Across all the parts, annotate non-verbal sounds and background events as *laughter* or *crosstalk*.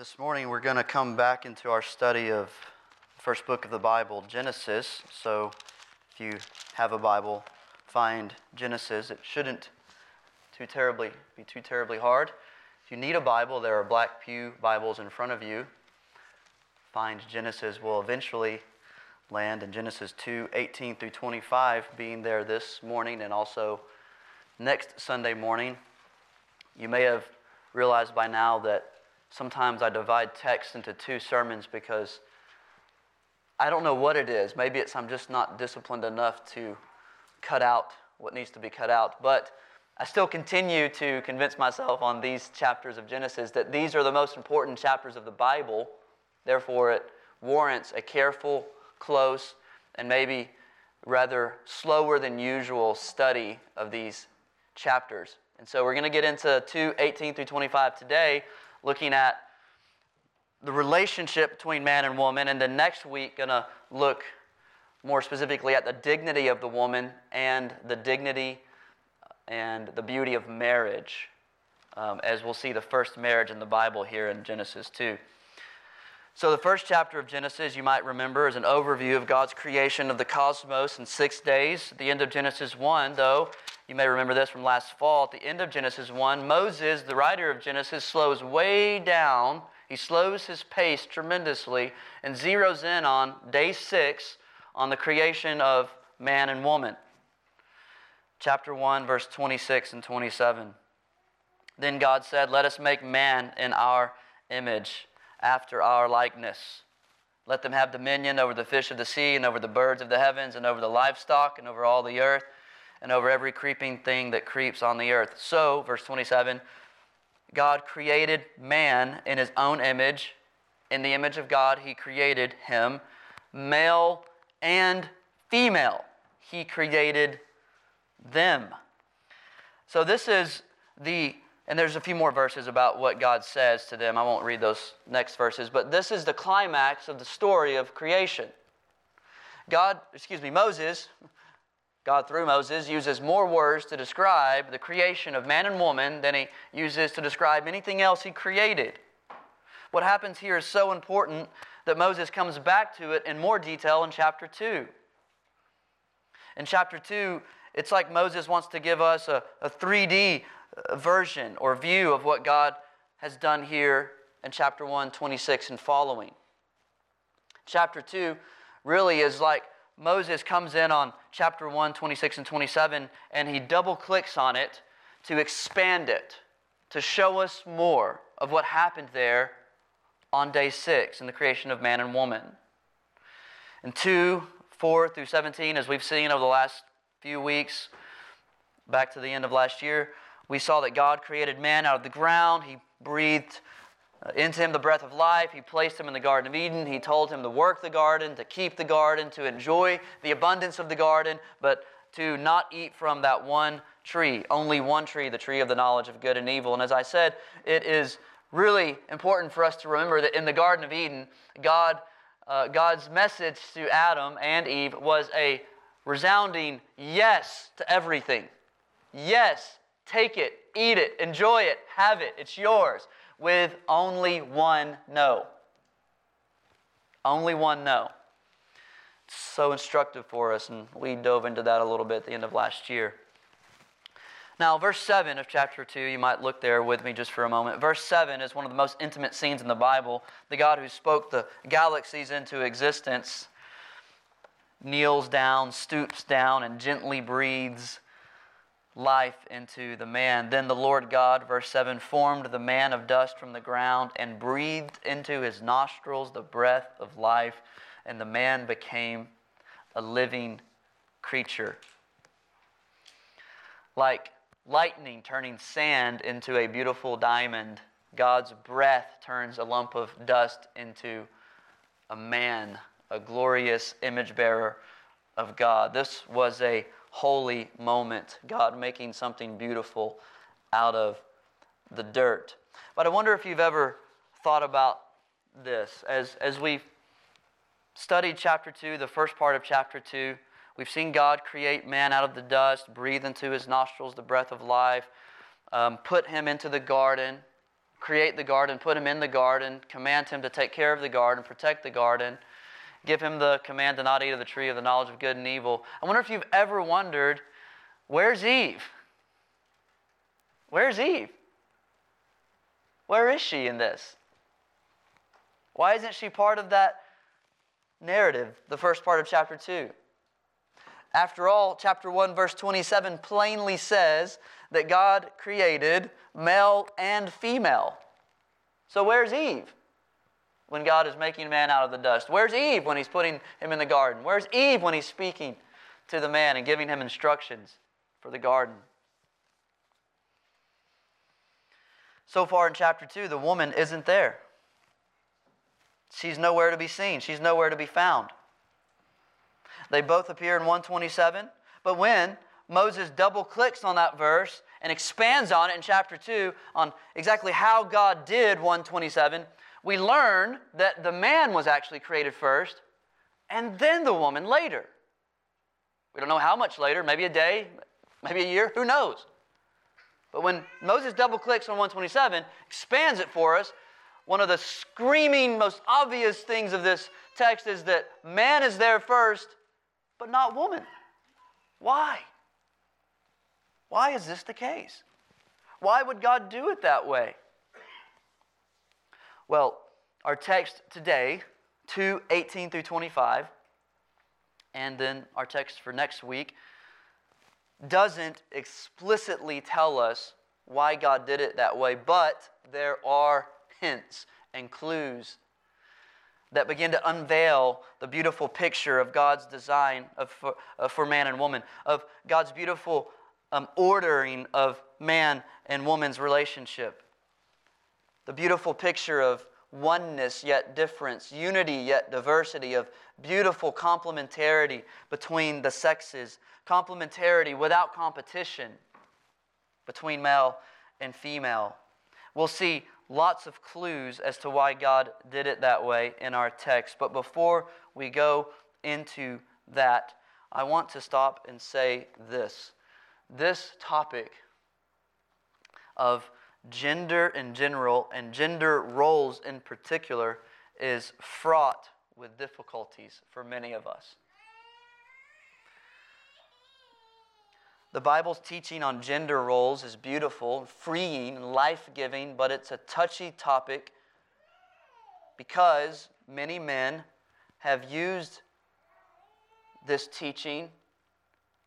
This morning we're going to come back into our study of the first book of the Bible, Genesis. So if you have a Bible, find Genesis. It shouldn't too terribly be too terribly hard. If you need a Bible, there are black pew Bibles in front of you. Find Genesis. We'll eventually land in Genesis 2, 18 through 25, being there this morning and also next Sunday morning. You may have realized by now that sometimes I divide text into two sermons because I don't know what it is. Maybe it's I'm just not disciplined enough to cut out what needs to be cut out. But I still continue to convince myself on these chapters of Genesis that these are the most important chapters of the Bible. Therefore, it warrants a careful, close, and maybe rather slower than usual study of these chapters. And so we're going to get into 2 18 through 25 today, looking at the relationship between man and woman, and then next week, going to look more specifically at the dignity of the woman and the dignity and the beauty of marriage, um, as we'll see the first marriage in the Bible here in Genesis 2. So, the first chapter of Genesis, you might remember, is an overview of God's creation of the cosmos in six days. At the end of Genesis 1, though, you may remember this from last fall. At the end of Genesis 1, Moses, the writer of Genesis, slows way down. He slows his pace tremendously and zeroes in on day six on the creation of man and woman. Chapter 1, verse 26 and 27. Then God said, Let us make man in our image, after our likeness. Let them have dominion over the fish of the sea, and over the birds of the heavens, and over the livestock, and over all the earth and over every creeping thing that creeps on the earth. So, verse 27, God created man in his own image. In the image of God, he created him. Male and female, he created them. So, this is the, and there's a few more verses about what God says to them. I won't read those next verses, but this is the climax of the story of creation. God, excuse me, Moses God, through Moses, uses more words to describe the creation of man and woman than he uses to describe anything else he created. What happens here is so important that Moses comes back to it in more detail in chapter 2. In chapter 2, it's like Moses wants to give us a, a 3D uh, version or view of what God has done here in chapter 1, 26 and following. Chapter 2 really is like Moses comes in on chapter 1, 26 and 27, and he double clicks on it to expand it, to show us more of what happened there on day 6 in the creation of man and woman. In 2, 4 through 17, as we've seen over the last few weeks, back to the end of last year, we saw that God created man out of the ground. He breathed uh, into him the breath of life. He placed him in the Garden of Eden. He told him to work the garden, to keep the garden, to enjoy the abundance of the garden, but to not eat from that one tree, only one tree, the tree of the knowledge of good and evil. And as I said, it is really important for us to remember that in the Garden of Eden, God, uh, God's message to Adam and Eve was a resounding yes to everything. Yes, take it, eat it, enjoy it, have it, it's yours with only one no. Only one no. So instructive for us, and we dove into that a little bit at the end of last year. Now, verse 7 of chapter 2, you might look there with me just for a moment. Verse 7 is one of the most intimate scenes in the Bible. The God who spoke the galaxies into existence kneels down, stoops down, and gently breathes life into the man. Then the Lord God, verse 7, formed the man of dust from the ground and breathed into his nostrils the breath of life, and the man became a living creature. Like lightning turning sand into a beautiful diamond, God's breath turns a lump of dust into a man, a glorious image bearer of God. This was a holy moment, God making something beautiful out of the dirt. But I wonder if you've ever thought about this. As, as we've studied chapter 2, the first part of chapter 2, we've seen God create man out of the dust, breathe into his nostrils the breath of life, um, put him into the garden, create the garden, put him in the garden, command him to take care of the garden, protect the garden, give him the command to not eat of the tree of the knowledge of good and evil. I wonder if you've ever wondered, where's Eve? Where's Eve? Where is she in this? Why isn't she part of that narrative, the first part of chapter 2? After all, chapter 1, verse 27 plainly says that God created male and female. So where's Eve when God is making man out of the dust? Where's Eve when he's putting him in the garden? Where's Eve when he's speaking to the man and giving him instructions for the garden? So far in chapter 2, the woman isn't there. She's nowhere to be seen, she's nowhere to be found. They both appear in 127, but when Moses double clicks on that verse and expands on it in chapter 2 on exactly how God did 127, we learn that the man was actually created first and then the woman later. We don't know how much later, maybe a day, maybe a year, who knows? But when Moses double clicks on 127, expands it for us, one of the screaming, most obvious things of this text is that man is there first, but not woman. Why? Why is this the case? Why would God do it that way? Well, our text today, 2 18 through 25, and then our text for next week, doesn't explicitly tell us why God did it that way, but there are hints and clues that begin to unveil the beautiful picture of God's design of, for, uh, for man and woman, of God's beautiful um, ordering of man and woman's relationship. The beautiful picture of oneness yet difference, unity yet diversity, of beautiful complementarity between the sexes, complementarity without competition between male and female. We'll see lots of clues as to why God did it that way in our text. But before we go into that, I want to stop and say this this topic of gender in general and gender roles in particular is fraught with difficulties for many of us. The Bible's teaching on gender roles is beautiful, freeing, life giving, but it's a touchy topic because many men have used this teaching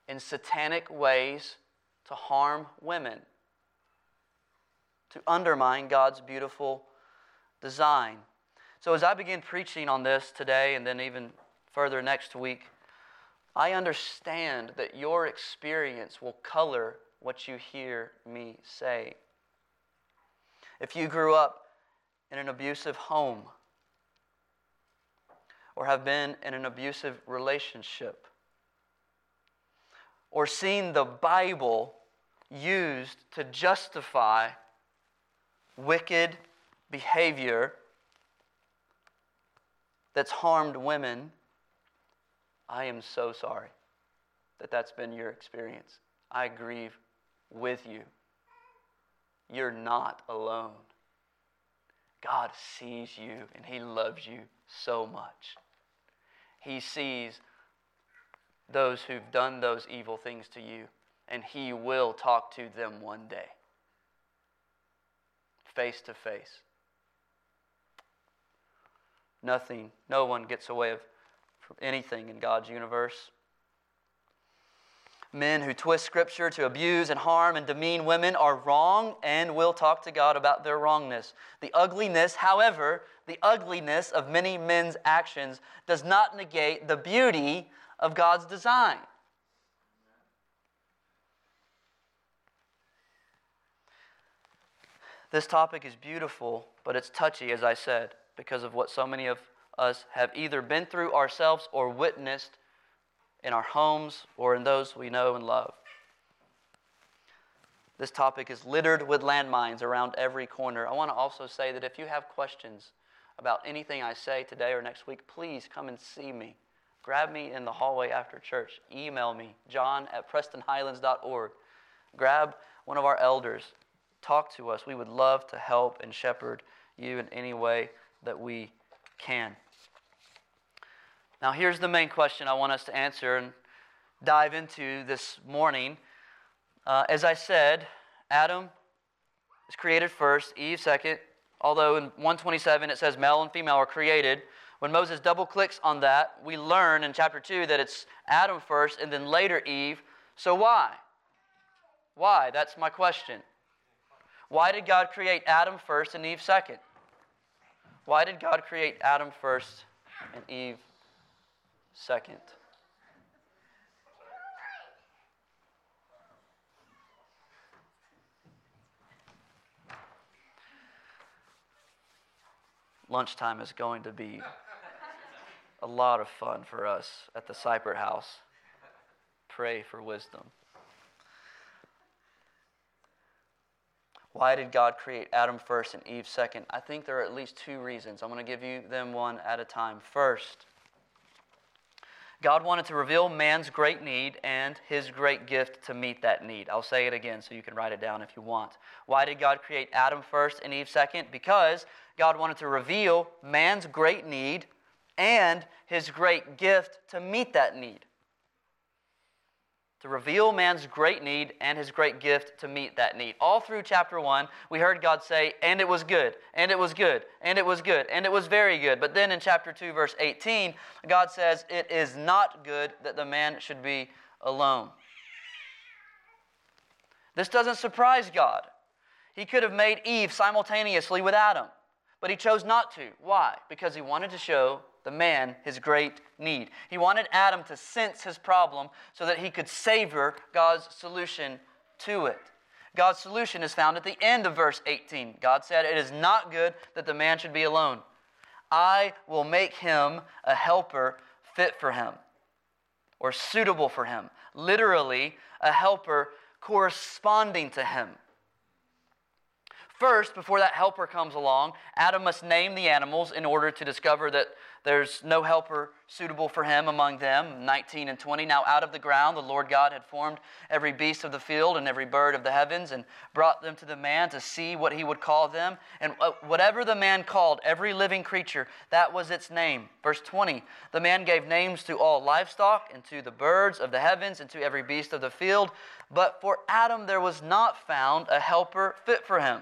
in satanic ways to harm women, to undermine God's beautiful design. So, as I begin preaching on this today and then even further next week, I understand that your experience will color what you hear me say. If you grew up in an abusive home or have been in an abusive relationship, or seen the Bible used to justify wicked behavior that's harmed women, I am so sorry that that's been your experience. I grieve with you. You're not alone. God sees you and He loves you so much. He sees those who've done those evil things to you, and He will talk to them one day, face to face. Nothing, no one gets away from anything in God's universe. Men who twist Scripture to abuse and harm and demean women are wrong and will talk to God about their wrongness. The ugliness, however, the ugliness of many men's actions does not negate the beauty of God's design. This topic is beautiful, but it's touchy, as I said, because of what so many of us have either been through ourselves or witnessed in our homes or in those we know and love. This topic is littered with landmines around every corner. I want to also say that if you have questions about anything I say today or next week, please come and see me. Grab me in the hallway after church. Email me, john at prestonhighlands.org. Grab one of our elders. Talk to us. We would love to help and shepherd you in any way that we can. Now, here's the main question I want us to answer and dive into this morning. Uh, as I said, Adam is created first, Eve second. Although in 127 it says male and female are created. When Moses double clicks on that, we learn in chapter 2 that it's Adam first and then later Eve. So why? Why? That's my question. Why did God create Adam first and Eve second? Why did God create Adam first and Eve second? Lunchtime is going to be a lot of fun for us at the Cypher House. Pray for wisdom. Why did God create Adam first and Eve second? I think there are at least two reasons. I'm going to give you them one at a time. First, God wanted to reveal man's great need and his great gift to meet that need. I'll say it again so you can write it down if you want. Why did God create Adam first and Eve second? Because God wanted to reveal man's great need and his great gift to meet that need to reveal man's great need and his great gift to meet that need. All through chapter 1, we heard God say, and it was good, and it was good, and it was good, and it was very good. But then in chapter 2, verse 18, God says, it is not good that the man should be alone. This doesn't surprise God. He could have made Eve simultaneously with Adam, but he chose not to. Why? Because he wanted to show the man his great need. He wanted Adam to sense his problem so that he could savor God's solution to it. God's solution is found at the end of verse 18. God said, It is not good that the man should be alone. I will make him a helper fit for him or suitable for him. Literally, a helper corresponding to him. First, before that helper comes along, Adam must name the animals in order to discover that there's no helper suitable for him among them. 19 and 20. Now out of the ground the Lord God had formed every beast of the field and every bird of the heavens and brought them to the man to see what he would call them. And uh, whatever the man called every living creature, that was its name. Verse 20. The man gave names to all livestock and to the birds of the heavens and to every beast of the field. But for Adam there was not found a helper fit for him.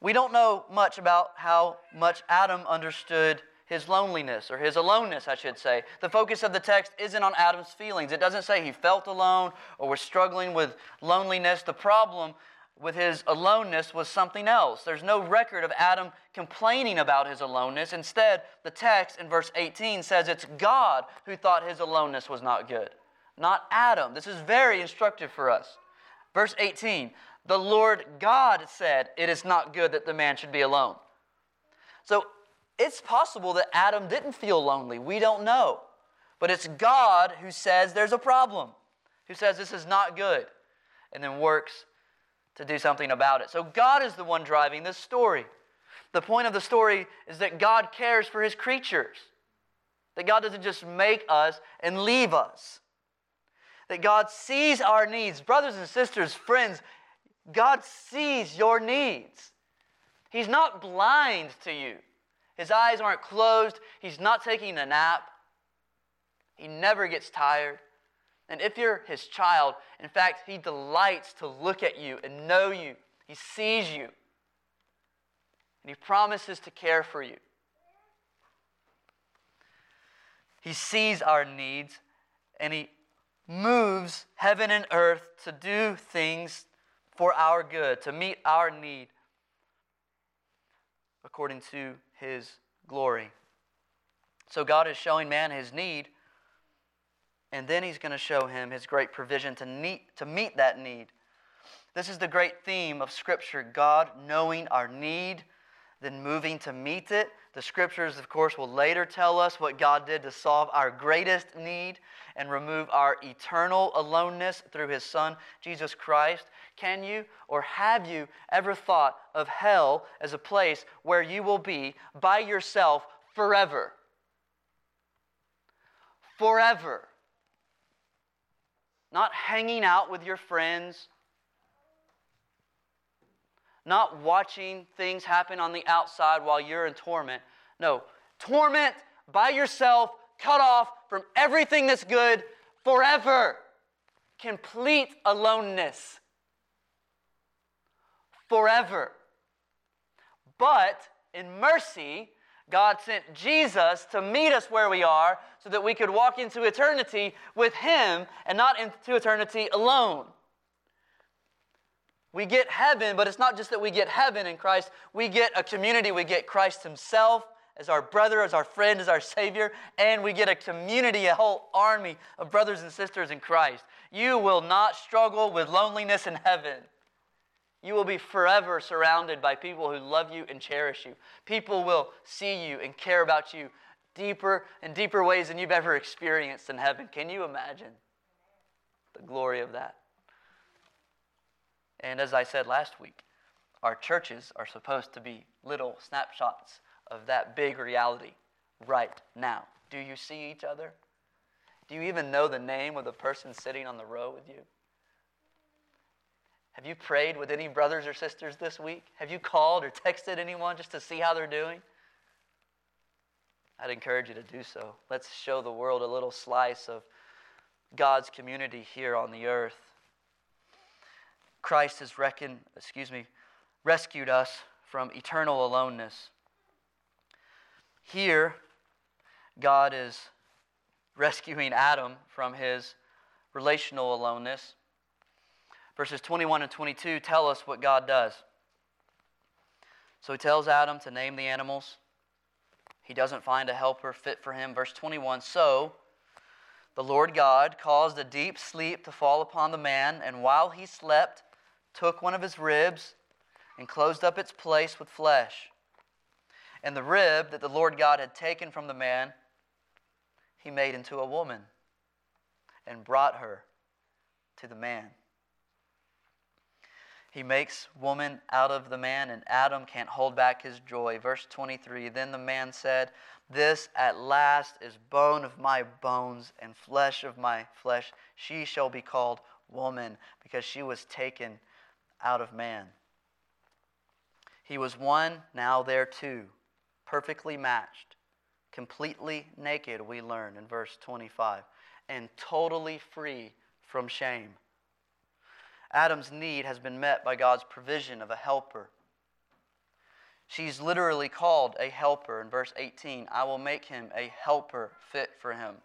We don't know much about how much Adam understood his loneliness, or his aloneness, I should say. The focus of the text isn't on Adam's feelings. It doesn't say he felt alone or was struggling with loneliness. The problem with his aloneness was something else. There's no record of Adam complaining about his aloneness. Instead, the text in verse 18 says it's God who thought his aloneness was not good, not Adam. This is very instructive for us. Verse 18 the Lord God said, It is not good that the man should be alone. So it's possible that Adam didn't feel lonely. We don't know. But it's God who says there's a problem, who says this is not good, and then works to do something about it. So God is the one driving this story. The point of the story is that God cares for his creatures, that God doesn't just make us and leave us. That God sees our needs. Brothers and sisters, friends, God sees your needs. He's not blind to you. His eyes aren't closed. He's not taking a nap. He never gets tired. And if you're his child, in fact, he delights to look at you and know you. He sees you. And he promises to care for you. He sees our needs and he moves heaven and earth to do things for our good, to meet our need according to his glory. So God is showing man his need, and then he's going to show him his great provision to, meet, to meet that need. This is the great theme of Scripture God knowing our need, then moving to meet it. The Scriptures, of course, will later tell us what God did to solve our greatest need and remove our eternal aloneness through His Son, Jesus Christ. Can you or have you ever thought of hell as a place where you will be by yourself forever? Forever. Not hanging out with your friends, not watching things happen on the outside while you're in torment. No, torment by yourself, cut off from everything that's good forever. Complete aloneness. Forever. But in mercy, God sent Jesus to meet us where we are so that we could walk into eternity with Him and not into eternity alone. We get heaven, but it's not just that we get heaven in Christ. We get a community. We get Christ Himself as our brother, as our friend, as our Savior, and we get a community, a whole army of brothers and sisters in Christ. You will not struggle with loneliness in heaven. You will be forever surrounded by people who love you and cherish you. People will see you and care about you deeper and deeper ways than you've ever experienced in heaven. Can you imagine the glory of that? And as I said last week, our churches are supposed to be little snapshots of that big reality right now. Do you see each other? Do you even know the name of the person sitting on the row with you? Have you prayed with any brothers or sisters this week? Have you called or texted anyone just to see how they're doing? I'd encourage you to do so. Let's show the world a little slice of God's community here on the earth. Christ has reckoned, excuse me, rescued us from eternal aloneness. Here, God is rescuing Adam from his relational aloneness. Verses 21 and 22 tell us what God does. So he tells Adam to name the animals. He doesn't find a helper fit for him. Verse 21 So the Lord God caused a deep sleep to fall upon the man, and while he slept, took one of his ribs and closed up its place with flesh. And the rib that the Lord God had taken from the man, he made into a woman and brought her to the man. He makes woman out of the man, and Adam can't hold back his joy. Verse 23 Then the man said, This at last is bone of my bones and flesh of my flesh. She shall be called woman, because she was taken out of man. He was one, now there two, perfectly matched, completely naked, we learn in verse 25, and totally free from shame. Adam's need has been met by God's provision of a helper. She's literally called a helper in verse 18. I will make him a helper fit for him.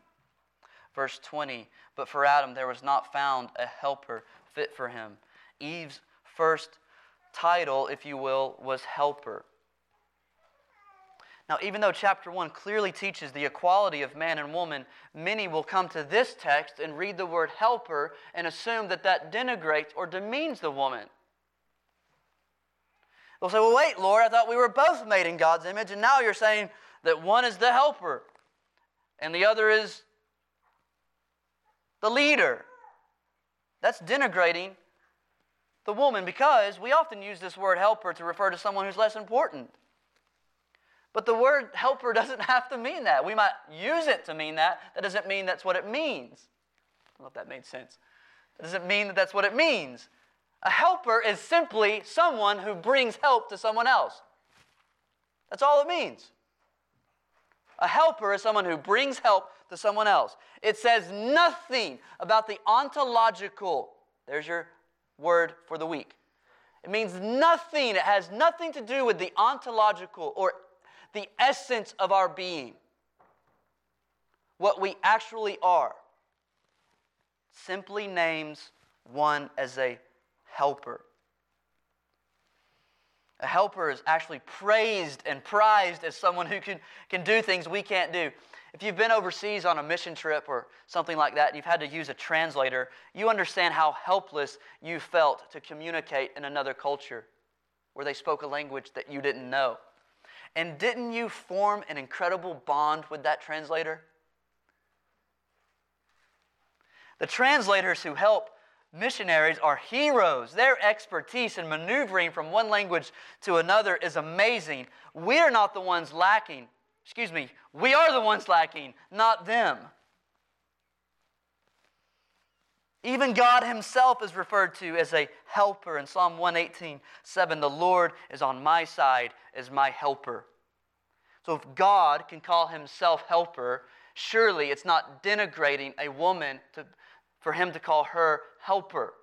Verse 20, but for Adam there was not found a helper fit for him. Eve's first title, if you will, was helper. Now, even though chapter 1 clearly teaches the equality of man and woman, many will come to this text and read the word helper and assume that that denigrates or demeans the woman. They'll say, Well, wait, Lord, I thought we were both made in God's image, and now you're saying that one is the helper and the other is the leader. That's denigrating the woman because we often use this word helper to refer to someone who's less important. But the word helper *laughs* doesn't have to mean that. We might use it to mean that. That doesn't mean that's what it means. I don't know if that made sense. That doesn't mean that that's what it means. A helper is simply someone who brings help to someone else. That's all it means. A helper is someone who brings help to someone else. It says nothing about the ontological, there's your word for the week. It means nothing. It has nothing to do with the ontological or the essence of our being, what we actually are, simply names one as a helper. A helper is actually praised and prized as someone who can, can do things we can't do. If you've been overseas on a mission trip or something like that and you've had to use a translator, you understand how helpless you felt to communicate in another culture where they spoke a language that you didn't know. And didn't you form an incredible bond with that translator? The translators who help missionaries are heroes. Their expertise in maneuvering from one language to another is amazing. We're not the ones lacking. Excuse me, we are the ones lacking, not them. Even God Himself is referred to as a helper. In Psalm 118 7, the Lord is on my side as my helper. So if God can call Himself helper, surely it's not denigrating a woman to, for Him to call her helper.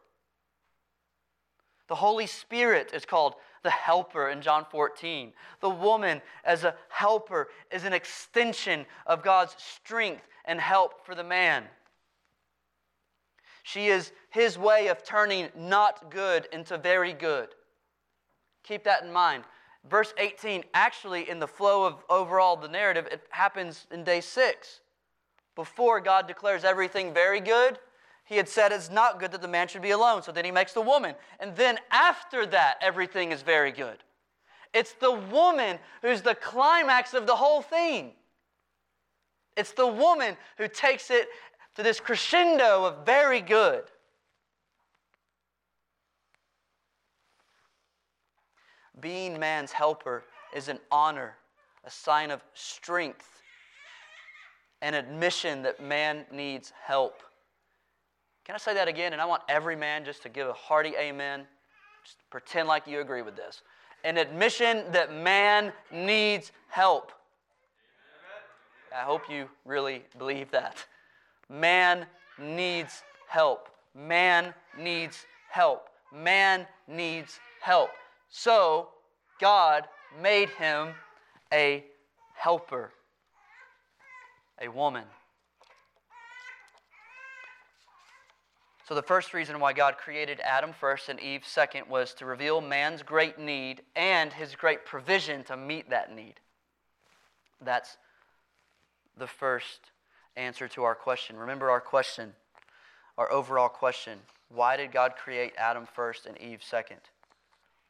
The Holy Spirit is called the helper in John 14. The woman, as a helper, is an extension of God's strength and help for the man. She is his way of turning not good into very good. Keep that in mind. Verse 18, actually, in the flow of overall the narrative, it happens in day six. Before God declares everything very good, he had said it's not good that the man should be alone. So then he makes the woman. And then after that, everything is very good. It's the woman who's the climax of the whole thing. It's the woman who takes it to this crescendo of very good. Being man's helper is an honor, a sign of strength, an admission that man needs help. Can I say that again? And I want every man just to give a hearty amen. Just pretend like you agree with this. An admission that man needs help. I hope you really believe that. Man needs help. Man needs help. Man needs help. So God made him a helper, a woman. So, the first reason why God created Adam first and Eve second was to reveal man's great need and his great provision to meet that need. That's the first answer to our question. Remember our question, our overall question. Why did God create Adam first and Eve second?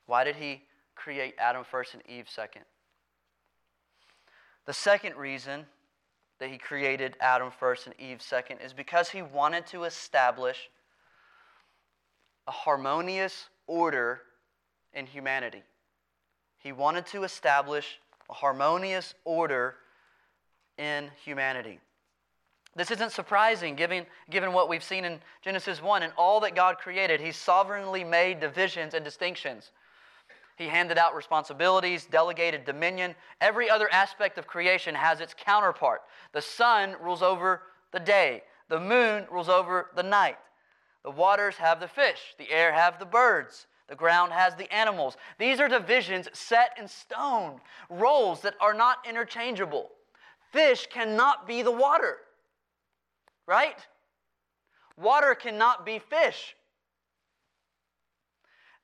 Why did he create Adam first and Eve second? The second reason that he created Adam first and Eve second is because he wanted to establish a harmonious order in humanity. He wanted to establish a harmonious order in humanity. This isn't surprising given, given what we've seen in Genesis 1 and all that God created. He sovereignly made divisions and distinctions. He handed out responsibilities, delegated dominion. Every other aspect of creation has its counterpart. The sun rules over the day, the moon rules over the night. The waters have the fish, the air have the birds, the ground has the animals. These are divisions set in stone, roles that are not interchangeable. Fish cannot be the water right? Water cannot be fish.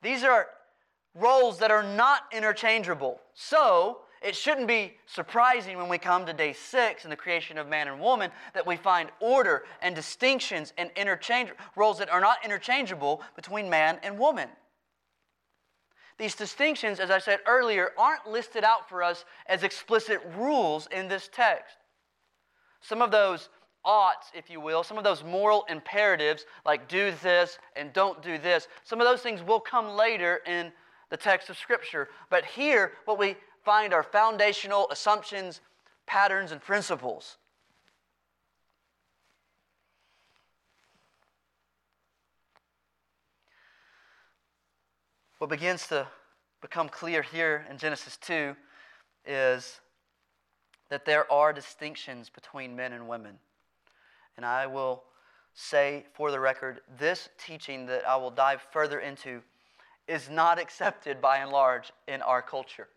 These are roles that are not interchangeable. So, it shouldn't be surprising when we come to day six in the creation of man and woman that we find order and distinctions and interchange roles that are not interchangeable between man and woman. These distinctions, as I said earlier, aren't listed out for us as explicit rules in this text. Some of those oughts, if you will, some of those moral imperatives, like do this and don't do this, some of those things will come later in the text of Scripture. But here, what we find our foundational assumptions, patterns, and principles. What begins to become clear here in Genesis 2 is that there are distinctions between men and women. And I will say for the record, this teaching that I will dive further into is not *laughs* accepted by and large in our culture.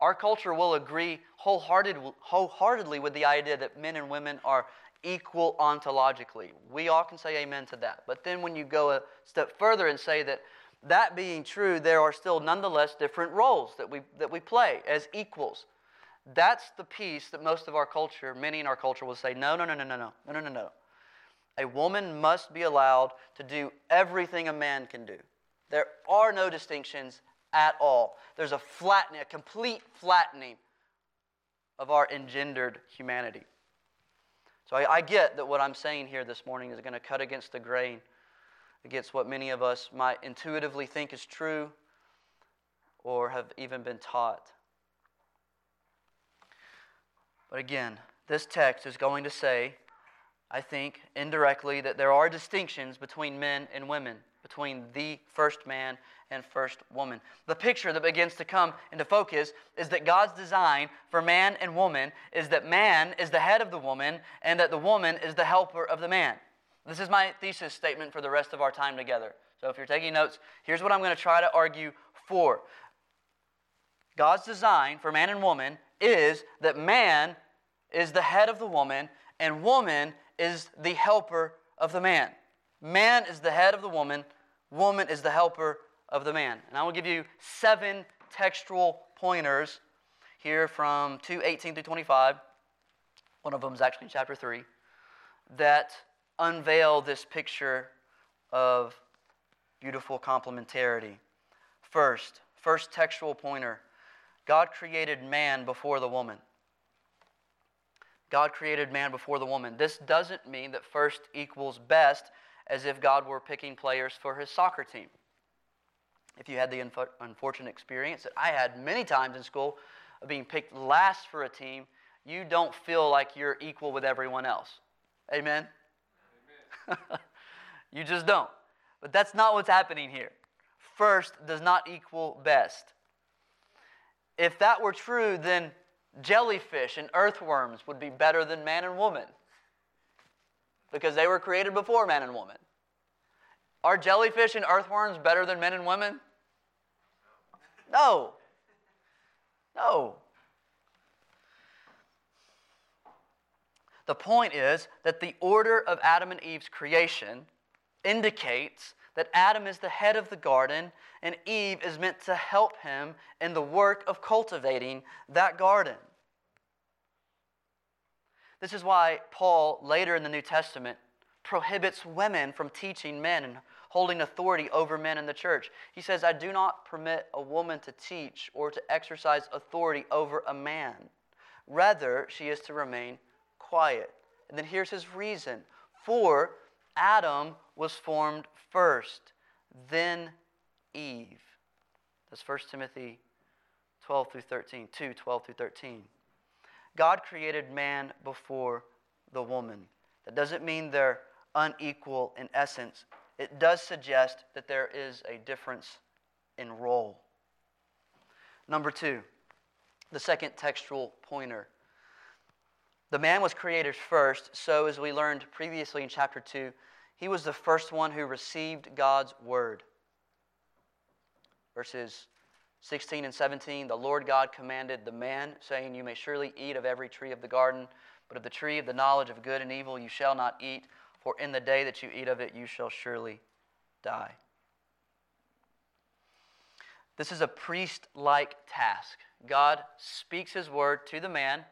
Our culture will agree wholehearted, wholeheartedly with the idea that men and women are equal ontologically. We all can say amen to that. But then when you go a step further and say that that being true, there are still nonetheless different roles that we, that we play as equals. That's the piece that most of our culture, many in our culture, will say, no, no, no, no, no, no, no, no, no, no. A woman must be allowed to do everything a man can do. There are no distinctions at all. There's a flattening, a complete flattening of our engendered humanity. So I, I get that what I'm saying here this morning is going to cut against the grain, against what many of us might intuitively think is true or have even been taught. But again, this text is going to say I think, indirectly, that there are distinctions between men and women, between the first man and first woman. The picture that begins to come into focus is that God's design for man and woman is that man is the head of the woman and that the woman is the helper of the man. This is my thesis statement for the rest of our time together. So if you're taking notes, here's what I'm going to try to argue for. God's design for man and woman is that man is the head of the woman and woman is the helper of the man. Man is the head of the woman, woman is the helper of the man. And I will give you seven textual pointers here from 2:18 through 25. One of them is actually in chapter 3 that unveil this picture of beautiful complementarity. First, first textual pointer God created man before the woman. God created man before the woman. This doesn't mean that first equals best as if God were picking players for his soccer team. If you had the unfortunate experience that I had many times in school of being picked last for a team, you don't feel like you're equal with everyone else. Amen? Amen. *laughs* you just don't. But that's not what's happening here. First does not equal best. If that were true, then jellyfish and earthworms would be better than man and woman because they were created before man and woman. Are jellyfish and earthworms better than men and women? No. No. The point is that the order of Adam and Eve's creation indicates that Adam is the head of the garden and Eve is meant to help him in the work of cultivating that garden. This is why Paul, later in the New Testament, prohibits women from teaching men and holding authority over men in the church. He says, I do not permit a woman to teach or to exercise authority over a man. Rather, she is to remain quiet. And then here's his reason for Adam was formed first, then Eve. That's 1 Timothy 12 through 13, 2 12 through 13. God created man before the woman. That doesn't mean they're unequal in essence. It does suggest that there is a difference in role. Number two, the second textual pointer. The man was created first, so as we learned previously in chapter 2, he was the first one who received God's word. Verses 16 and 17 The Lord God commanded the man, saying, You may surely eat of every tree of the garden, but of the tree of the knowledge of good and evil you shall not eat, for in the day that you eat of it you shall surely die. This is a priest like task. God speaks his word to the man,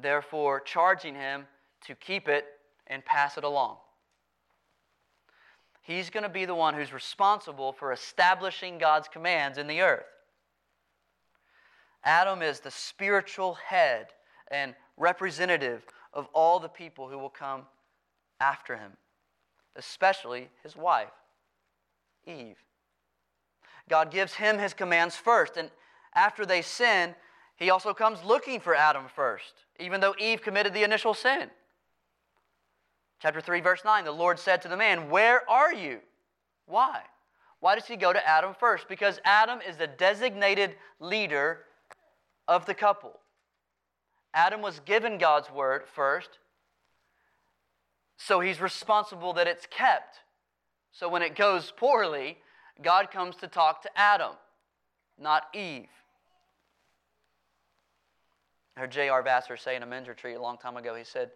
therefore charging him to keep it and pass it along. He's going to be the one who's responsible for establishing God's commands in the earth. Adam is the spiritual head and representative of all the people who will come after him, especially his wife, Eve. God gives him his commands first, and after they sin, he also comes looking for Adam first, even though Eve committed the initial sin. Chapter 3, verse 9 the Lord said to the man, Where are you? Why? Why does he go to Adam first? Because Adam is the designated leader of the couple. Adam was given God's word first, so he's responsible that it's kept. So when it goes poorly, God comes to talk to Adam, not Eve. I heard J.R. Vassar say in a men's retreat a long time ago, he said,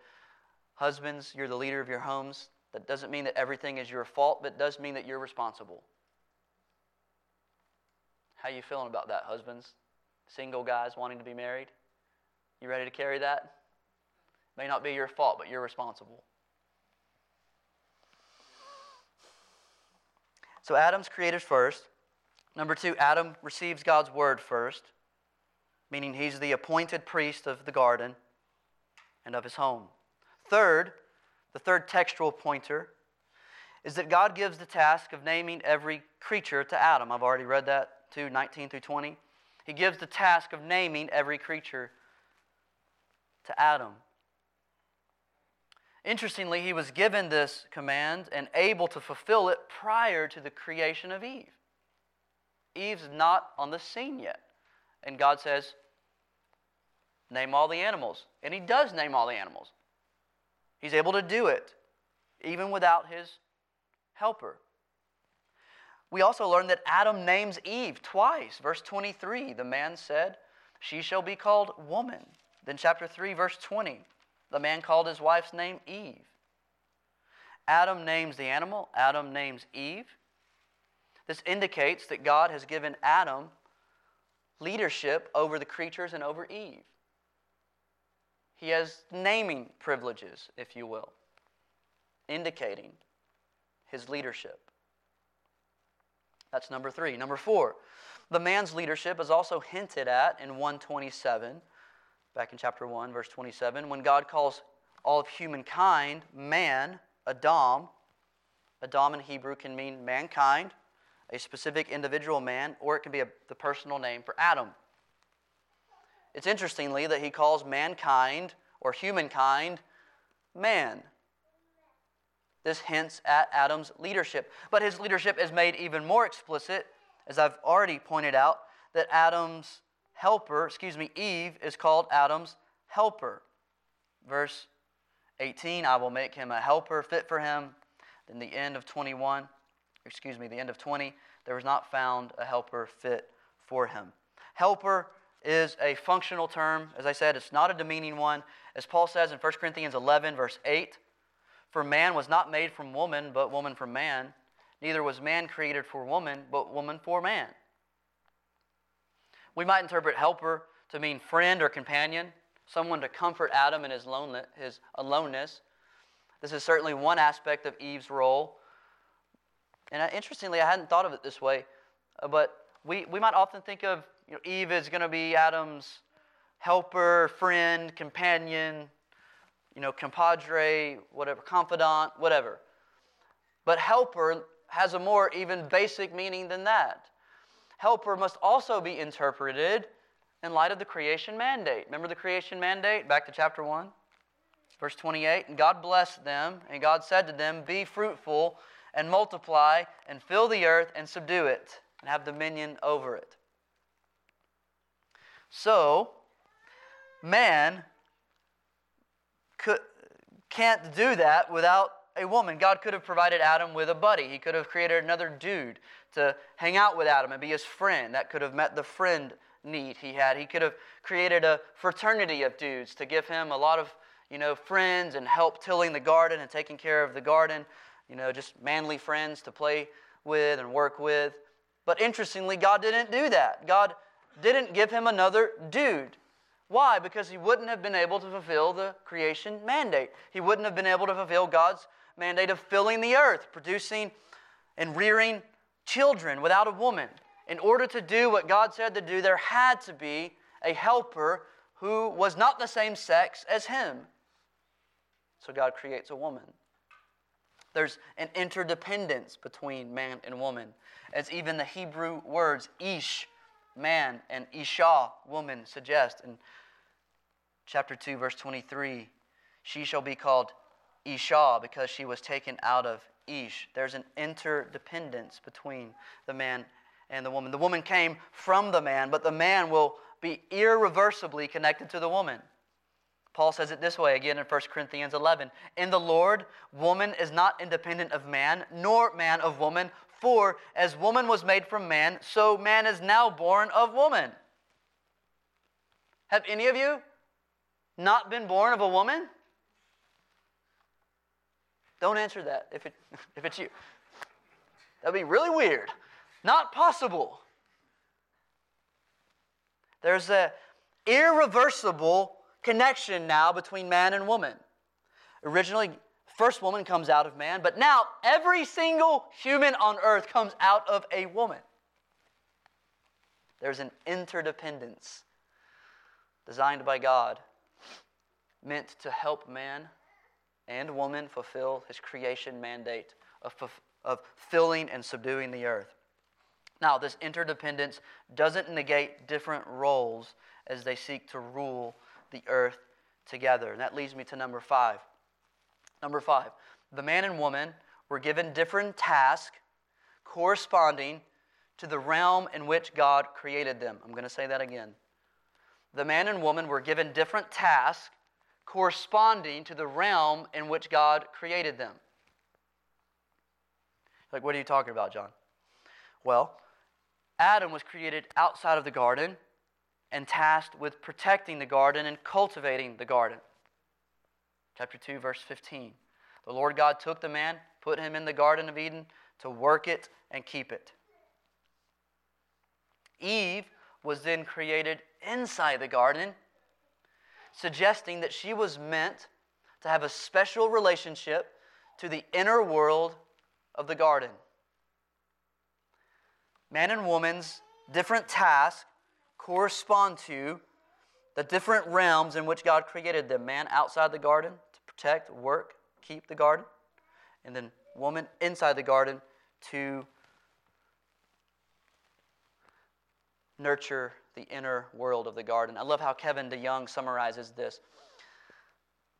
Husbands, you're the leader of your homes. That doesn't mean that everything is your fault, but does mean that you're responsible. How you feeling about that, husbands? Single guys wanting to be married? You ready to carry that? May not be your fault, but you're responsible. So Adam's created first. Number two, Adam receives God's word first, meaning he's the appointed priest of the garden and of his home. Third, the third textual pointer is that God gives the task of naming every creature to Adam. I've already read that to 19 through 20. He gives the task of naming every creature to Adam. Interestingly, he was given this command and able to fulfill it prior to the creation of Eve. Eve's not on the scene yet. And God says, Name all the animals. And he does name all the animals. He's able to do it, even without his helper. We also learn that Adam names Eve twice. Verse 23, the man said, She shall be called woman. Then, chapter 3, verse 20, the man called his wife's name Eve. Adam names the animal, Adam names Eve. This indicates that God has given Adam leadership over the creatures and over Eve. He has naming privileges, if you will, indicating his leadership. That's number three. Number four, the man's leadership is also hinted at in 127 back in chapter 1, verse 27, when God calls all of humankind man, Adam. Adam in Hebrew can mean mankind, a specific individual man, or it can be a, the personal name for Adam. It's interestingly that he calls mankind or humankind man. This hints at Adam's leadership. But his leadership is made even more explicit, as I've already pointed out, that Adam's helper, excuse me, Eve is called Adam's helper. Verse 18, I will make him a helper fit for him. Then the end of 21, excuse me, the end of 20, there was not found a helper fit for him. Helper is a functional term. As I said, it's not a demeaning one. As Paul says in 1 Corinthians 11, verse 8, for man was not made from woman, but woman from man. Neither was man created for woman, but woman for man. We might interpret helper to mean friend or companion, someone to comfort Adam in his, his aloneness. This is certainly one aspect of Eve's role. And interestingly, I hadn't thought of it this way, uh, but we, we might often think of you know, Eve is going to be Adam's helper, friend, companion, you know, compadre, whatever, confidant, whatever. But helper has a more even basic meaning than that helper must also be interpreted in light of the creation mandate. Remember the creation mandate? Back to chapter 1, verse 28. And God blessed them, and God said to them, Be fruitful and multiply, and fill the earth and subdue it, and have dominion over it. So, man could, can't do that without a woman. God could have provided Adam with a buddy. He could have created another dude to hang out with Adam and be his friend. That could have met the friend need he had. He could have created a fraternity of dudes to give him a lot of, you know, friends and help tilling the garden and taking care of the garden. You know, just manly friends to play with and work with. But interestingly, God didn't do that. God didn't give him another dude. Why? Because he wouldn't have been able to fulfill the creation mandate. He wouldn't have been able to fulfill God's mandate of filling the earth, producing and rearing children without a woman. In order to do what God said to do, there had to be a helper who was not the same sex as him. So God creates a woman. There's an interdependence between man and woman, as even the Hebrew words ish, man, and isha, woman, suggest. In chapter 2, verse 23, she shall be called Isha because she was taken out of Ish. There's an interdependence between the man and the woman. The woman came from the man, but the man will be irreversibly connected to the woman. Paul says it this way again in 1 Corinthians 11. In the Lord, woman is not independent of man, nor man of woman. For as woman was made from man, so man is now born of woman. Have any of you not been born of a woman? Don't answer that if, it, *laughs* if it's you. That'd be really weird. Not possible. There's a irreversible connection now between man and woman. Originally, first woman comes out of man, but now every single human on earth comes out of a woman. There's an interdependence designed by God, meant to help man and woman fulfill his creation mandate of, of filling and subduing the earth. Now, this interdependence doesn't negate different roles as they seek to rule the earth together. And that leads me to number five. Number five, the man and woman were given different tasks corresponding to the realm in which God created them. I'm going to say that again. The man and woman were given different tasks corresponding to the realm in which God created them. Like, what are you talking about, John? Well, Adam was created outside of the garden and tasked with protecting the garden and cultivating the garden. Chapter 2, verse 15. The Lord God took the man, put him in the Garden of Eden to work it and keep it. Eve was then created inside the garden, suggesting that she was meant to have a special relationship to the inner world of the garden. Man and woman's different tasks correspond to the different realms in which God created them. Man outside the garden to protect, work, keep the garden, and then woman inside the garden to nurture the inner world of the garden. I love how Kevin DeYoung summarizes this.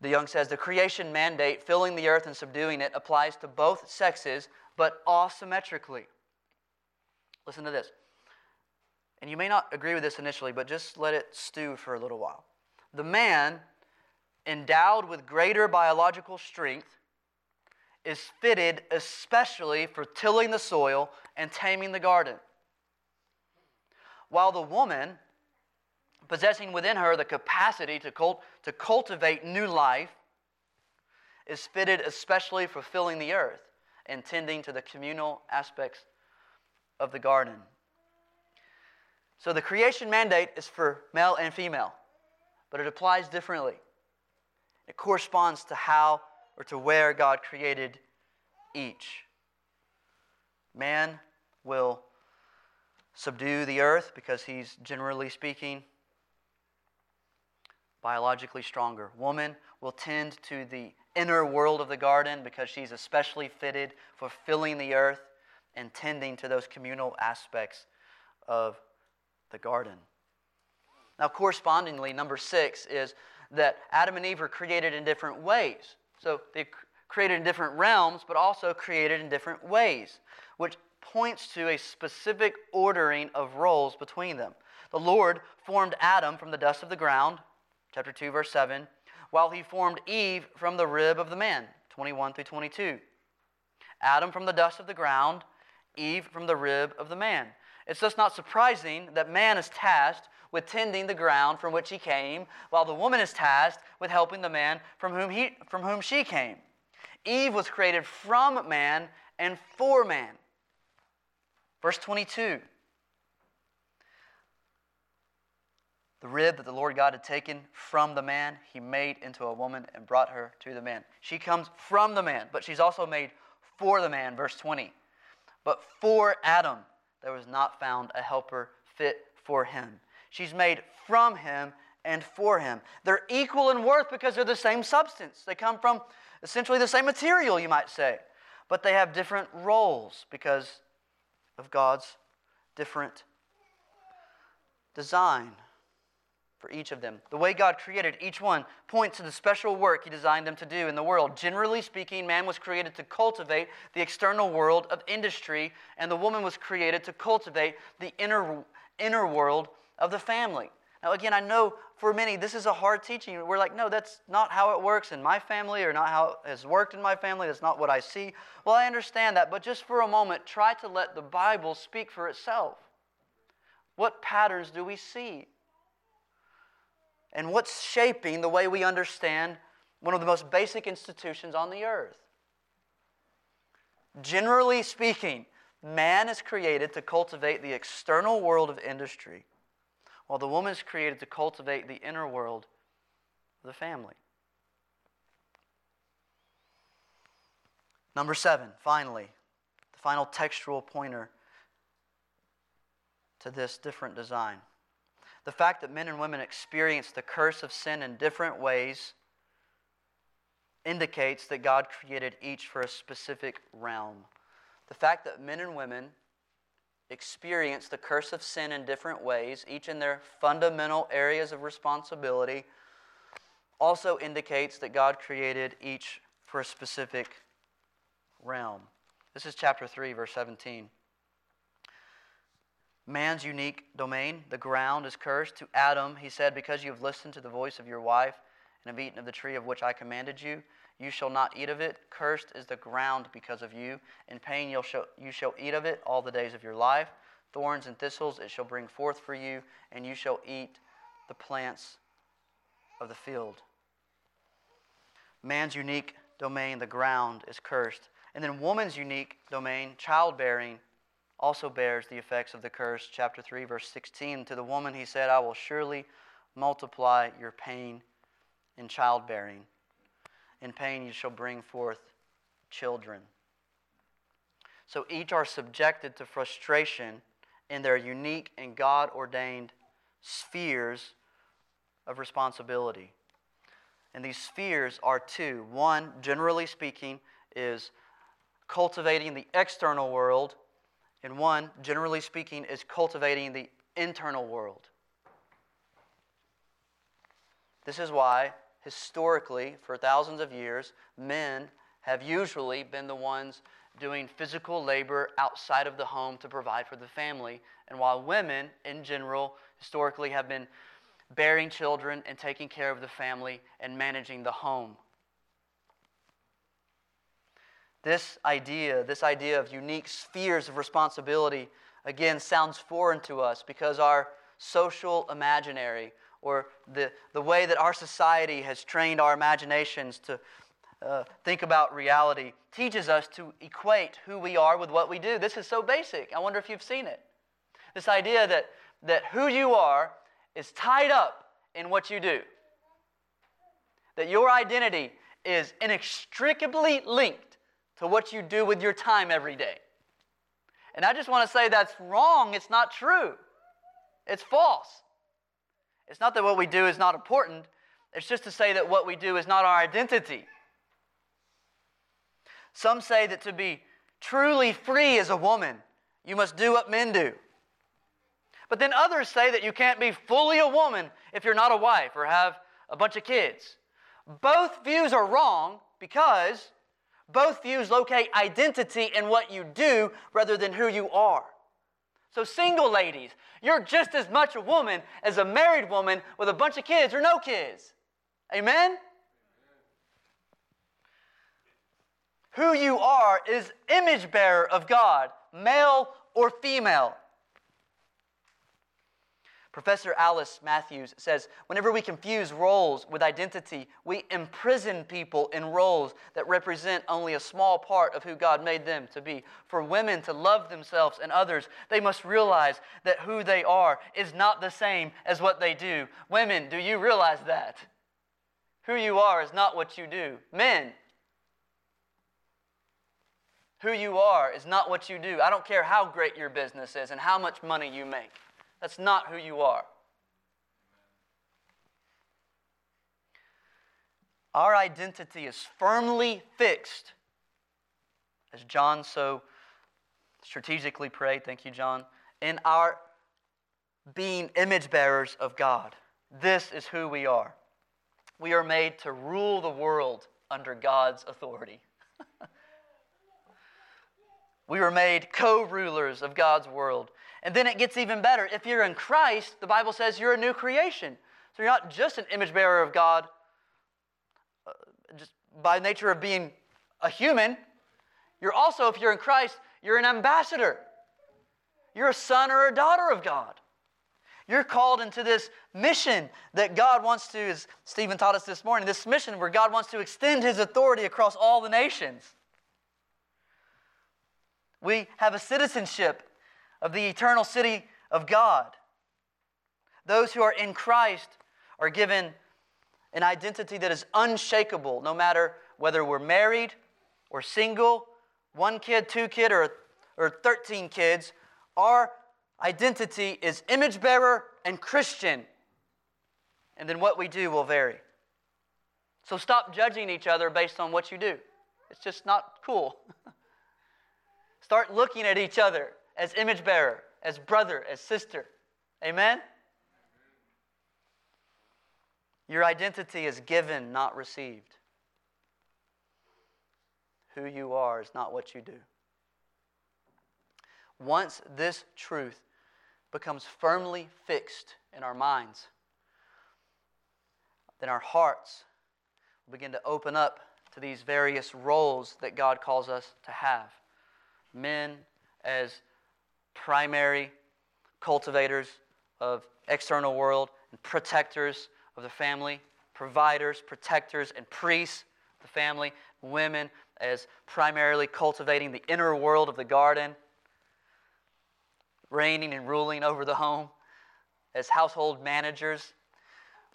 DeYoung says the creation mandate, filling the earth and subduing it, applies to both sexes, but asymmetrically. Listen to this. And you may not agree with this initially, but just let it stew for a little while. The man, endowed with greater biological strength, is fitted especially for tilling the soil and taming the garden. While the woman, possessing within her the capacity to, cult- to cultivate new life, is fitted especially for filling the earth and tending to the communal aspects of the garden. So the creation mandate is for male and female, but it applies differently. It corresponds to how or to where God created each. Man will subdue the earth because he's, generally speaking, biologically stronger. Woman will tend to the inner world of the garden because she's especially fitted for filling the earth and tending to those communal aspects of the garden. Now, correspondingly, number six is that Adam and Eve are created in different ways. So they're created in different realms, but also created in different ways, which points to a specific ordering of roles between them. The Lord formed Adam from the dust of the ground, chapter 2, verse 7, while he formed Eve from the rib of the man, 21 through 22. Adam from the dust of the ground, Eve from the rib of the man. It's thus not surprising that man is tasked with tending the ground from which he came, while the woman is tasked with helping the man from whom, he, from whom she came. Eve was created from man and for man. Verse 22 The rib that the Lord God had taken from the man, he made into a woman and brought her to the man. She comes from the man, but she's also made for the man. Verse 20. But for Adam, there was not found a helper fit for him. She's made from him and for him. They're equal in worth because they're the same substance. They come from essentially the same material, you might say. But they have different roles because of God's different design for each of them. The way God created each one points to the special work He designed them to do in the world. Generally speaking, man was created to cultivate the external world of industry, and the woman was created to cultivate the inner, inner world of the family. Now, again, I know for many this is a hard teaching. We're like, no, that's not how it works in my family or not how it has worked in my family. That's not what I see. Well, I understand that, but just for a moment, try to let the Bible speak for itself. What patterns do we see? And what's shaping the way we understand one of the most basic institutions on the earth. Generally speaking, man is created to cultivate the external world of industry, while the woman is created to cultivate the inner world of the family. Number seven, finally, the final textual pointer to this different design. The fact that men and women experience the curse of sin in different ways indicates that God created each for a specific realm. The fact that men and women experience the curse of sin in different ways, each in their fundamental areas of responsibility, also indicates that God created each for a specific realm. This is chapter 3, verse 17. Man's unique domain, the ground, is cursed. To Adam, he said, Because you have listened to the voice of your wife and have eaten of the tree of which I commanded you, you shall not eat of it. Cursed is the ground because of you. In pain you shall, you shall eat of it all the days of your life. Thorns and thistles it shall bring forth for you, and you shall eat the plants of the field. Man's unique domain, the ground, is cursed. And then woman's unique domain, childbearing, also bears the effects of the curse. Chapter 3, verse 16. To the woman he said, I will surely multiply your pain in childbearing. In pain you shall bring forth children. So each are subjected to frustration in their unique and God ordained spheres of responsibility. And these spheres are two. One, generally speaking, is cultivating the external world, and one, generally speaking, is cultivating the internal world. This is why, historically, for thousands of years, men have usually been the ones doing physical labor outside of the home to provide for the family, and while women, in general, historically have been bearing children and taking care of the family and managing the home. This idea, this idea of unique spheres of responsibility, again, sounds foreign to us because our social imaginary or the, the way that our society has trained our imaginations to uh, think about reality teaches us to equate who we are with what we do. This is so basic. I wonder if you've seen it. This idea that, that who you are is tied up in what you do, that your identity is inextricably linked to what you do with your time every day. And I just want to say that's wrong. It's not true. It's false. It's not that what we do is not important, it's just to say that what we do is not our identity. Some say that to be truly free as a woman, you must do what men do. But then others say that you can't be fully a woman if you're not a wife or have a bunch of kids. Both views are wrong because both views locate identity in what you do rather than who you are. So, single ladies, you're just as much a woman as a married woman with a bunch of kids or no kids. Amen? Who you are is image bearer of God, male or female. Professor Alice Mathews says whenever we confuse roles with identity, we imprison people in roles that represent only a small part of who God made them to be. For women to love themselves and others, they must realize that who they are is not the same as what they do. Women, do you realize that? Who you are is not what you do. Men, who you are is not what you do. I don't care how great your business is and how much money you make. That's not who you are. Our identity is firmly fixed, as John so strategically prayed. Thank you, John. In our being image bearers of God. This is who we are. We are made to rule the world under God's authority. We were made co rulers of God's world. And then it gets even better. If you're in Christ, the Bible says you're a new creation. So you're not just an image bearer of God uh, just by nature of being a human. You're also, if you're in Christ, you're an ambassador. You're a son or a daughter of God. You're called into this mission that God wants to, as Stephen taught us this morning, this mission where God wants to extend his authority across all the nations. We have a citizenship of the eternal city of God. Those who are in Christ are given an identity that is unshakable, no matter whether we're married or single, one kid, two kid, or, or 13 kids. Our identity is image bearer and Christian. And then what we do will vary. So stop judging each other based on what you do. It's just not cool. *laughs* Start looking at each other as image bearer, as brother, as sister. Amen? Your identity is given, not received. who you are is not what you do. Once this truth becomes firmly fixed in our minds, then our hearts begin to open up to these various roles that God calls us to have. Men as primary cultivators of external world and protectors of the family, providers, protectors, and priests of the family, women as primarily cultivating the inner world of the garden, reigning and ruling over the home, as household managers,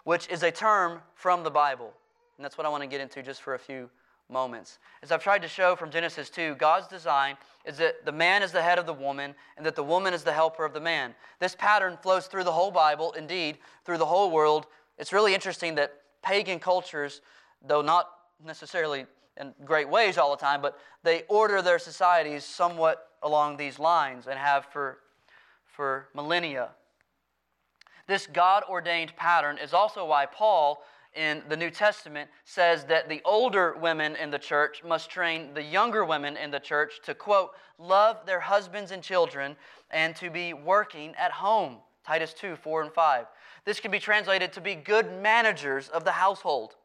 which is a term from the Bible. And that's what I want to get into just for a few moments. As I've tried to show from Genesis 2, God's design is that the man is the head of the woman and that the woman is the helper of the man. This pattern flows through the whole Bible, indeed, through the whole world. It's really interesting that pagan cultures, though not necessarily in great ways all the time, but they order their societies somewhat along these lines and have for, for millennia. This God ordained pattern is also why Paul in the New Testament says that the older women in the church must train the younger women in the church to, quote, love their husbands and children and to be working at home. Titus 2, 4 and 5. This can be translated to be good managers of the household.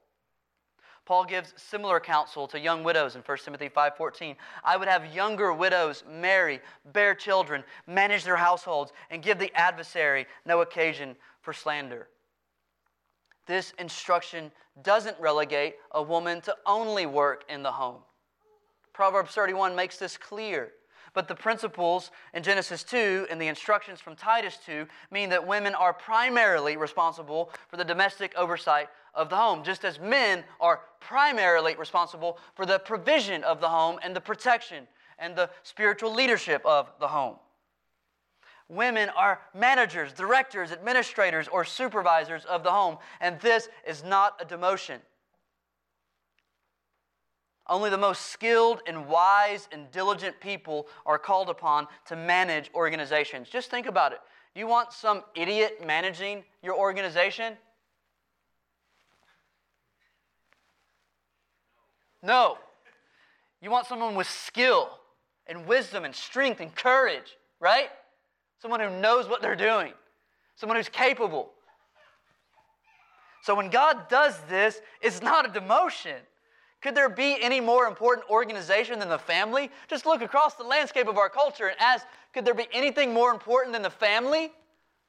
Paul gives similar counsel to young widows in 1 Timothy 5:14. I would have younger widows marry, bear children, manage their households, and give the adversary no occasion for slander. This instruction doesn't relegate a woman to only work in the home. Proverbs 31 makes this clear. But the principles in Genesis 2 and the instructions from Titus 2 mean that women are primarily responsible for the domestic oversight of the home, just as men are primarily responsible for the provision of the home and the protection and the spiritual leadership of the home. Women are managers, directors, administrators, or supervisors of the home, and this is not a demotion. Only the most skilled and wise and diligent people are called upon to manage organizations. Just think about it. Do you want some idiot managing your organization? No. You want someone with skill and wisdom and strength and courage, right? Someone who knows what they're doing, someone who's capable. So when God does this, it's not a demotion. Could there be any more important organization than the family? Just look across the landscape of our culture and ask could there be anything more important than the family?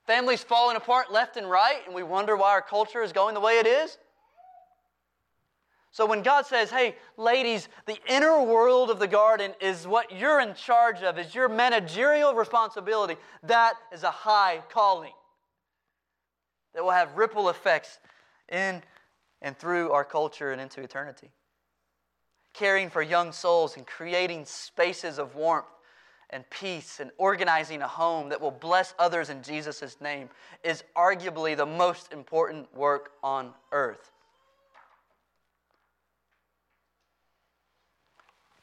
Families falling apart left and right, and we wonder why our culture is going the way it is? So when God says, hey, ladies, the inner world of the garden is what you're in charge of, is your managerial responsibility, that is a high calling that will have ripple effects in and through our culture and into eternity. Caring for young souls and creating spaces of warmth and peace and organizing a home that will bless others in Jesus' name is arguably the most important work on earth.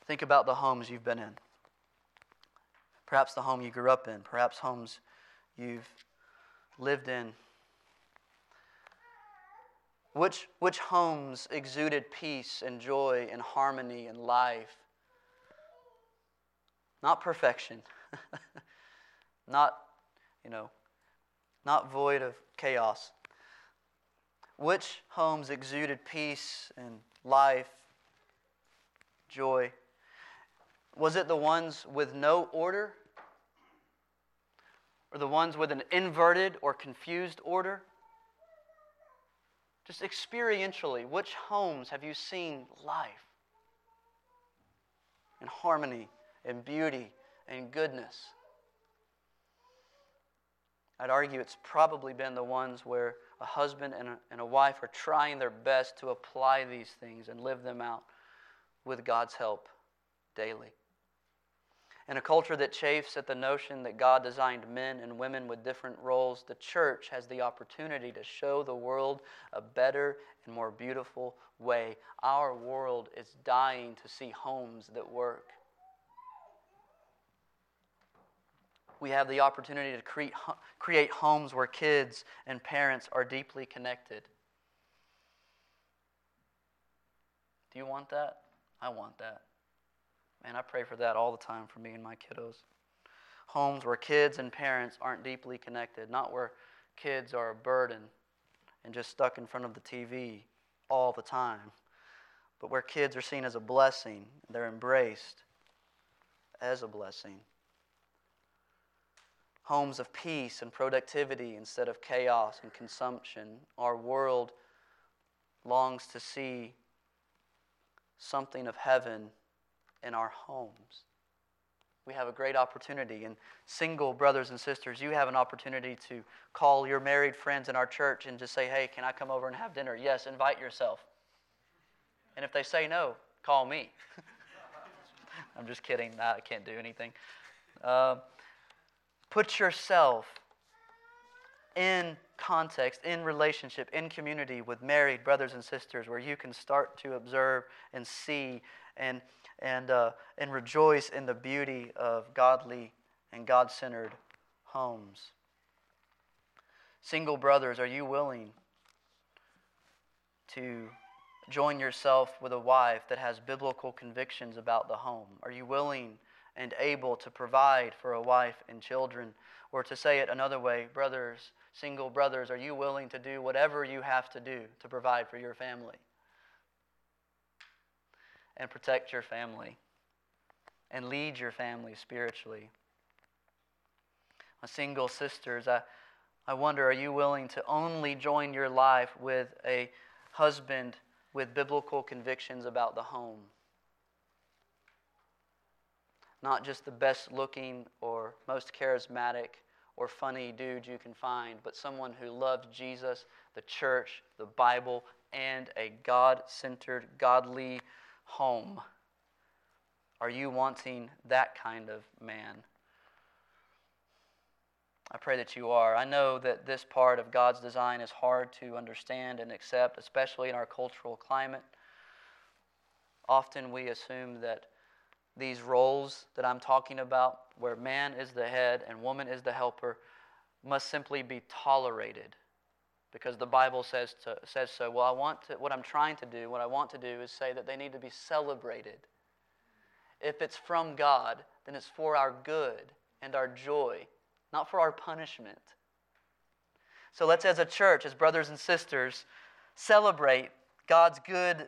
Think about the homes you've been in. Perhaps the home you grew up in, perhaps homes you've lived in. Which, which homes exuded peace and joy and harmony and life? Not perfection. *laughs* not, you know, not void of chaos. Which homes exuded peace and life, joy? Was it the ones with no order? Or the ones with an inverted or confused order? Just experientially, which homes have you seen life and harmony and beauty and goodness? I'd argue it's probably been the ones where a husband and a, and a wife are trying their best to apply these things and live them out with God's help daily. In a culture that chafes at the notion that God designed men and women with different roles, the church has the opportunity to show the world a better and more beautiful way. Our world is dying to see homes that work. We have the opportunity to create, create homes where kids and parents are deeply connected. Do you want that? I want that. Man, I pray for that all the time for me and my kiddos. Homes where kids and parents aren't deeply connected, not where kids are a burden and just stuck in front of the TV all the time, but where kids are seen as a blessing, they're embraced as a blessing. Homes of peace and productivity instead of chaos and consumption. Our world longs to see something of heaven in our homes. We have a great opportunity. And single brothers and sisters, you have an opportunity to call your married friends in our church and just say, hey, can I come over and have dinner? Yes, invite yourself. And if they say no, call me. *laughs* I'm just kidding. I can't do anything. Uh, put yourself in context, in relationship, in community with married brothers and sisters where you can start to observe and see and and, uh, and rejoice in the beauty of godly and God centered homes. Single brothers, are you willing to join yourself with a wife that has biblical convictions about the home? Are you willing and able to provide for a wife and children? Or to say it another way, brothers, single brothers, are you willing to do whatever you have to do to provide for your family? And protect your family and lead your family spiritually. My single sisters, I, I wonder are you willing to only join your life with a husband with biblical convictions about the home? Not just the best looking or most charismatic or funny dude you can find, but someone who loves Jesus, the church, the Bible, and a God centered, godly home? Are you wanting that kind of man? I pray that you are. I know that this part of God's design is hard to understand and accept, especially in our cultural climate. Often we assume that these roles that I'm talking about, where man is the head and woman is the helper, must simply be tolerated because the Bible says, to, says so. Well, I want to, what I'm trying to do, what I want to do is say that they need to be celebrated. If it's from God, then it's for our good and our joy, not for our punishment. So let's, as a church, as brothers and sisters, celebrate God's good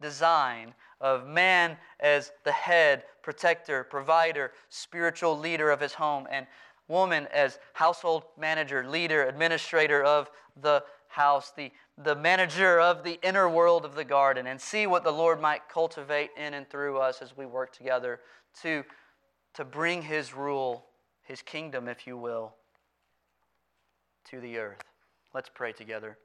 design of man as the head, protector, provider, spiritual leader of his home, and woman as household manager, leader, administrator of the house, the, the manager of the inner world of the garden, and see what the Lord might cultivate in and through us as we work together to, to bring His rule, His kingdom, if you will, to the earth. Let's pray together.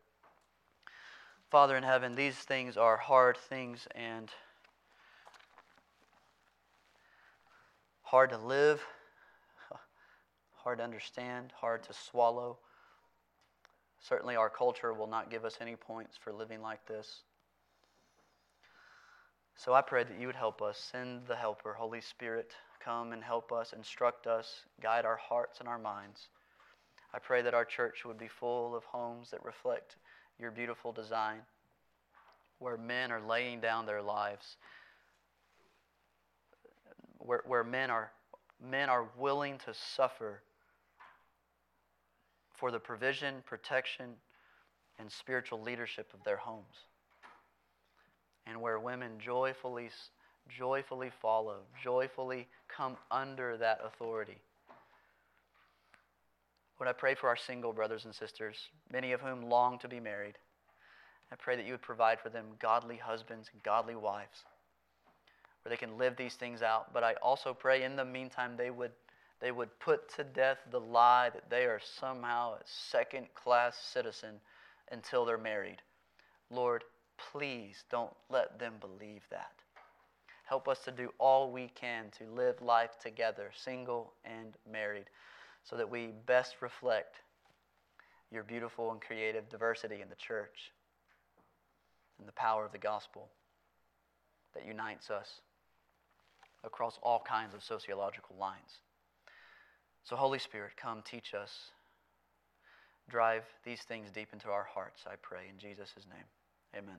Father in heaven, these things are hard things and hard to live hard to understand, hard to swallow. Certainly, our culture will not give us any points for living like this. So I pray that you would help us. Send the helper, Holy Spirit, come and help us, instruct us, guide our hearts and our minds. I pray that our church would be full of homes that reflect your beautiful design, where men are laying down their lives, where, where men, are, men are willing to suffer for the provision, protection, and spiritual leadership of their homes. And where women joyfully, joyfully follow, joyfully come under that authority. Lord, I pray for our single brothers and sisters, many of whom long to be married. I pray that you would provide for them godly husbands and godly wives where they can live these things out. But I also pray in the meantime they would they would put to death the lie that they are somehow a second class citizen until they're married. Lord, please don't let them believe that. Help us to do all we can to live life together, single and married, so that we best reflect your beautiful and creative diversity in the church and the power of the gospel that unites us across all kinds of sociological lines. So, Holy Spirit, come teach us. Drive these things deep into our hearts, I pray. In Jesus' name, amen.